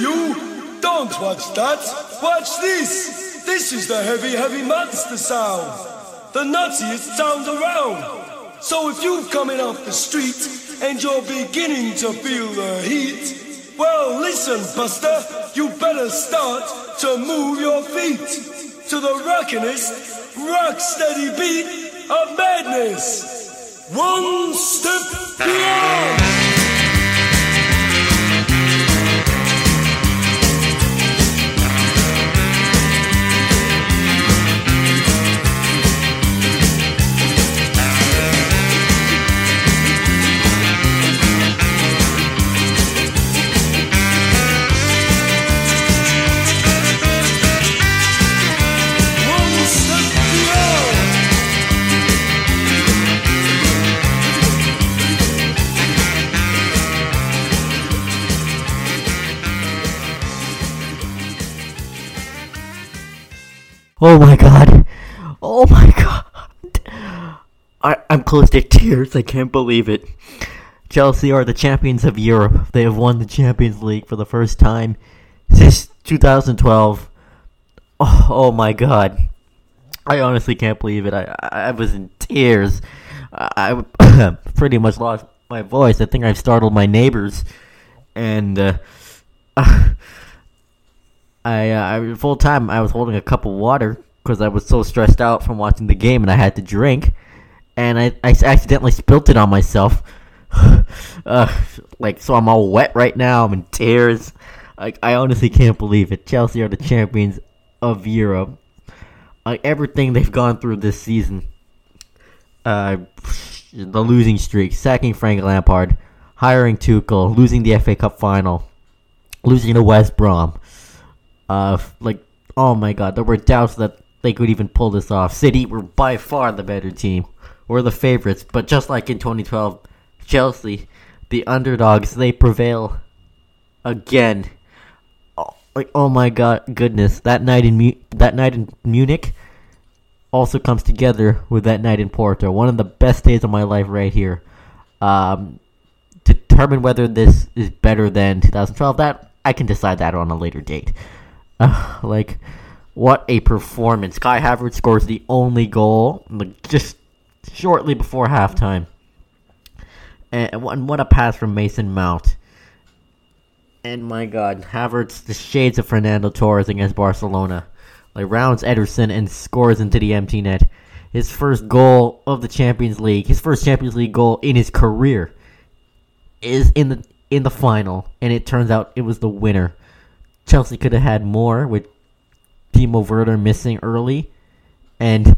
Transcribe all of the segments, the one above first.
you! Don't watch that! Watch this! This is the heavy, heavy monster sound! The nuttiest sound around! So if you're coming off the street and you're beginning to feel the heat, well, listen, Buster, you better start to move your feet to the rockinest, rock steady beat of madness. One step beyond! Oh my god. Oh my god. I, I'm close to tears. I can't believe it. Chelsea are the champions of Europe. They have won the Champions League for the first time since 2012. Oh, oh my god. I honestly can't believe it. I, I, was in tears. I, I pretty much lost my voice. I think I've startled my neighbors. And, uh, I, uh, I full time I was holding a cup of water because I was so stressed out from watching the game and I had to drink, and I, I accidentally spilt it on myself. uh, like so, I'm all wet right now. I'm in tears. Like I honestly can't believe it. Chelsea are the champions of Europe. Like everything they've gone through this season. Uh, the losing streak, sacking Frank Lampard, hiring Tuchel, losing the FA Cup final, losing to West Brom. Uh, like, oh my god, there were doubts that they could even pull this off. City were by far the better team. We're the favorites, but just like in 2012, Chelsea, the underdogs, they prevail again. Oh, like, oh my god, goodness, that night in Mu- that night in Munich also comes together with that night in Porto. One of the best days of my life right here. Um, determine whether this is better than 2012, that I can decide that on a later date. Uh, like, what a performance! Kai Havertz scores the only goal, like just shortly before halftime, and and what a pass from Mason Mount. And my God, Havertz, the shades of Fernando Torres against Barcelona, like rounds Ederson and scores into the empty net. His first goal of the Champions League, his first Champions League goal in his career, is in the in the final, and it turns out it was the winner. Chelsea could have had more with Timo Werner missing early, and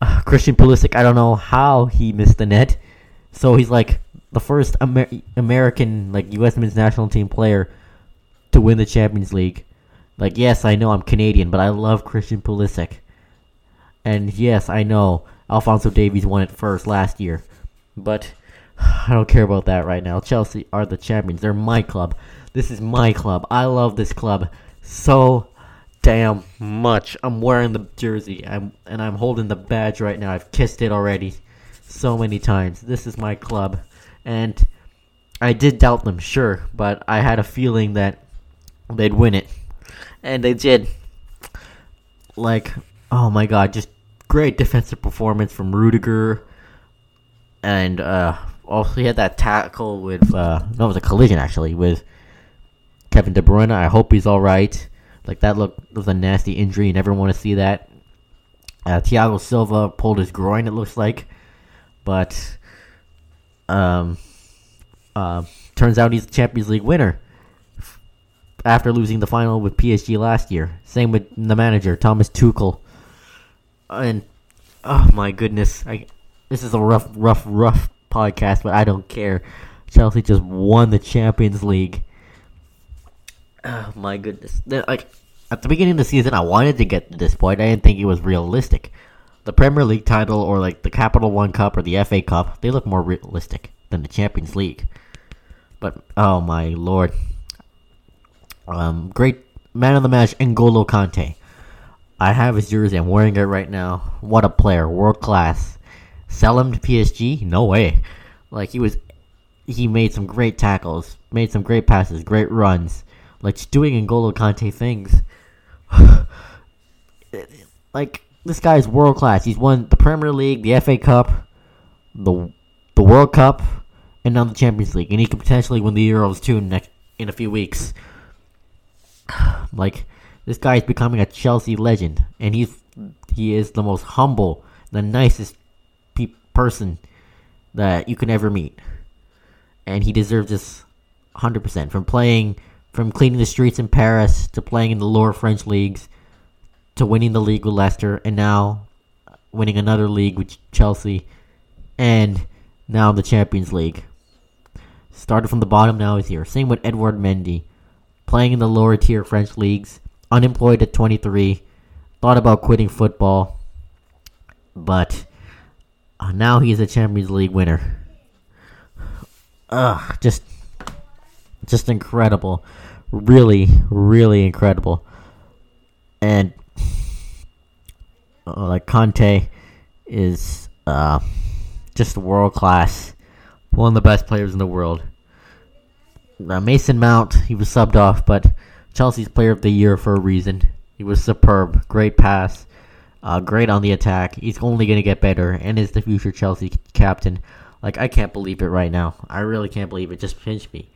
uh, Christian Pulisic. I don't know how he missed the net, so he's like the first Amer- American like U.S. men's national team player to win the Champions League. Like, yes, I know I'm Canadian, but I love Christian Pulisic, and yes, I know Alfonso Davies won it first last year, but I don't care about that right now. Chelsea are the champions. They're my club. This is my club. I love this club so damn much. I'm wearing the jersey. I'm and I'm holding the badge right now. I've kissed it already so many times. This is my club. And I did doubt them, sure, but I had a feeling that they'd win it. And they did. Like, oh my god, just great defensive performance from Rudiger. And uh also he had that tackle with uh no it was a collision actually with Kevin De Bruyne. I hope he's all right. Like that look was a nasty injury. You never want to see that. Uh, Thiago Silva pulled his groin. It looks like, but um, uh, turns out he's the Champions League winner after losing the final with PSG last year. Same with the manager Thomas Tuchel. And oh my goodness, I this is a rough, rough, rough podcast, but I don't care. Chelsea just won the Champions League. Oh my goodness! Like at the beginning of the season, I wanted to get to this point. I didn't think it was realistic. The Premier League title, or like the Capital One Cup, or the FA Cup, they look more realistic than the Champions League. But oh my lord! Um, great man of the match, N'Golo Kante. I have his jersey. I'm wearing it right now. What a player, world class. Sell him to PSG? No way. Like he was, he made some great tackles, made some great passes, great runs. Like doing N'Golo Kante things. like this guy is world class. He's won the Premier League, the FA Cup, the the World Cup, and now the Champions League, and he could potentially win the Euros too next in a few weeks. Like this guy is becoming a Chelsea legend, and he's he is the most humble, the nicest pe- person that you can ever meet, and he deserves this hundred percent from playing, from cleaning the streets in Paris to playing in the lower French leagues, to winning the league with Leicester, and now winning another league with Chelsea, and now the Champions League. Started from the bottom, now he's here. Same with Edouard Mendy, playing in the lower tier French leagues, unemployed at 23, thought about quitting football, but uh, now he's a Champions League winner. Ugh, just, just incredible, really, really incredible, and uh, like Kante is uh, just world class, one of the best players in the world. Uh, Mason Mount, he was subbed off, but Chelsea's Player of the Year for a reason. He was superb, great pass, uh, great on the attack. He's only gonna get better, and is the future Chelsea captain. Like I can't believe it right now. I really can't believe it. Just pinched me.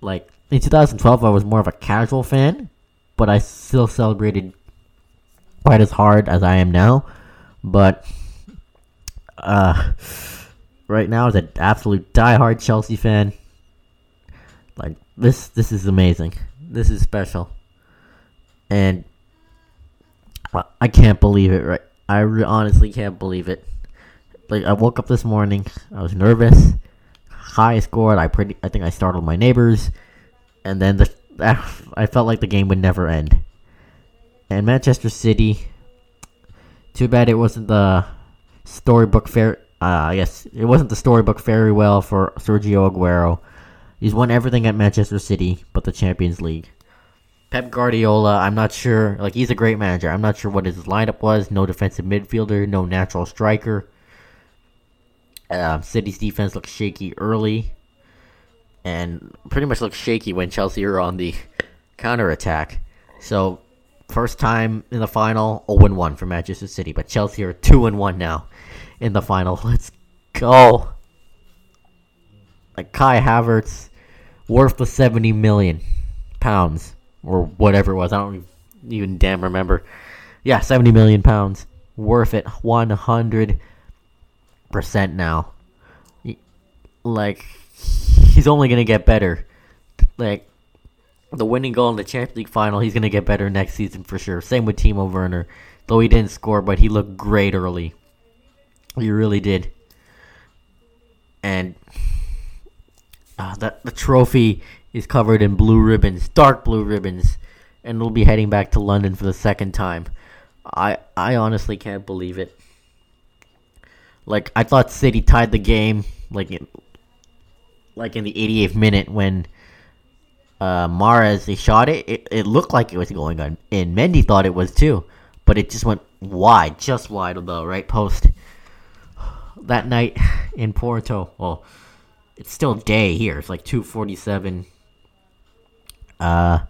Like in 2012, I was more of a casual fan, but I still celebrated quite as hard as I am now. But uh, right now, as an absolute die-hard Chelsea fan, like this, this is amazing. This is special, and I- can't believe it. Right, I re- honestly can't believe it. Like I woke up this morning, I was nervous. High scored. I pretty. I think I startled my neighbors, and then the I felt like the game would never end. And Manchester City. Too bad it wasn't the storybook fair. Uh, guess it wasn't the storybook very well for Sergio Aguero. He's won everything at Manchester City, but the Champions League. Pep Guardiola, I'm not sure. Like he's a great manager. I'm not sure what his lineup was. No defensive midfielder, no natural striker. Uh, City's defense looked shaky early, and pretty much looked shaky when Chelsea were on the counter attack. So first time in the final, 0 1 for Manchester City, but Chelsea are 2 1 now in the final. Let's go. Like Kai Havertz, worth the 70 million pounds or whatever it was. I don't even damn remember. Yeah, 70 million pounds. Worth it 100% now. Like, he's only going to get better. Like, the winning goal in the Champions League final, he's going to get better next season for sure. Same with Timo Werner. Though he didn't score, but he looked great early. He really did. And uh, that the trophy is covered in blue ribbons, dark blue ribbons, and we'll be heading back to London for the second time. I I honestly can't believe it. Like I thought City tied the game like like in the 88th minute when uh Mahrez they shot it. it. It looked like it was going on, and Mendy thought it was too, but it just went wide, just wide of the right post. That night in Porto, well, it's still day here. It's like 2:47 uh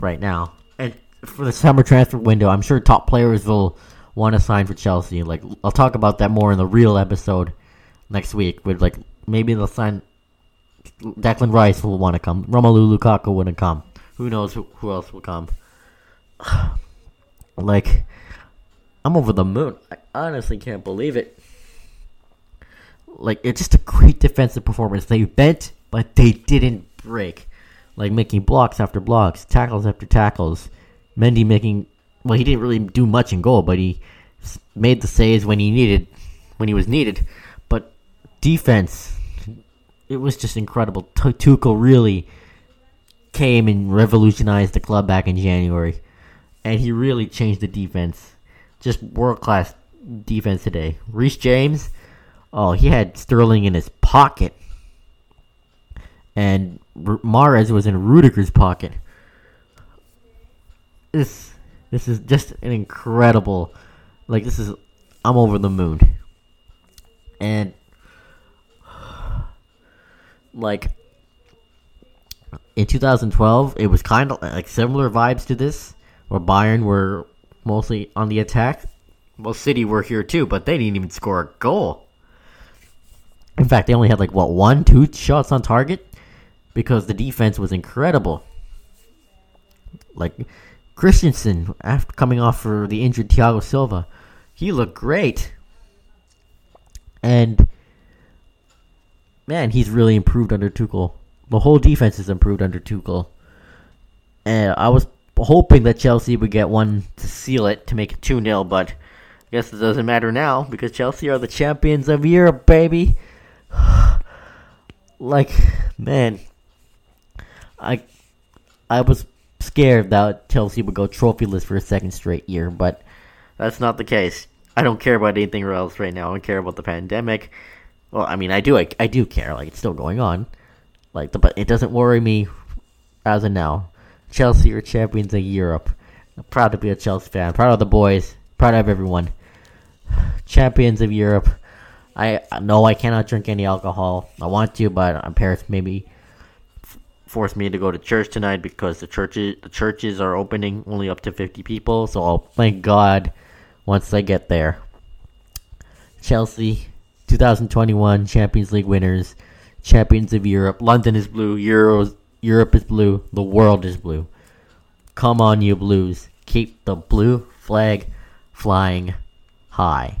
right now. And for the summer transfer window, I'm sure top players will want to sign for Chelsea. Like I'll talk about that more in the real episode next week with like maybe they'll sign Declan Rice will want to come. Romelu Lukaku wouldn't come. Who knows who, who else will come? like I'm over the moon. I honestly can't believe it. Like it's just a great defensive performance. They bent, but they didn't break. Like making blocks after blocks, tackles after tackles. Mendy making well, he didn't really do much in goal, but he made the saves when he needed, when he was needed. But defense, it was just incredible. Tu- Tuchel really came and revolutionized the club back in January, and he really changed the defense. Just world class defense today. Reece James, oh, he had Sterling in his pocket, and R- Mahrez was in Rudiger's pocket. This this is just an incredible, like this is I'm over the moon, and like in 2012, it was kind of like similar vibes to this, where Bayern were mostly on the attack. Well, City were here too, but they didn't even score a goal. In fact, they only had like what one, two shots on target because the defense was incredible. Like Christensen, after coming off for the injured Thiago Silva, he looked great. And man, he's really improved under Tuchel. The whole defense has improved under Tuchel. And I was hoping that Chelsea would get one to seal it to make it 2 0, but I guess it doesn't matter now because Chelsea are the champions of Europe, baby. like, man, I I was scared that Chelsea would go trophyless for a second straight year, but that's not the case. I don't care about anything else right now. I don't care about the pandemic. Well, I mean, I do. I, I do care. Like it's still going on. Like, the, but it doesn't worry me as of now. Chelsea are champions of Europe. I'm proud to be a Chelsea fan. Proud of the boys. Proud of everyone. Champions of Europe. I know I cannot drink any alcohol. I want to, but uh, my parents maybe force me to go to church tonight because the churches the churches are opening only up to 50 people. So I'll thank God once I get there. Chelsea, 2021 Champions League winners, champions of Europe. London is blue. Euros, Europe is blue. The world is blue. Come on, you blues. Keep the blue flag flying high.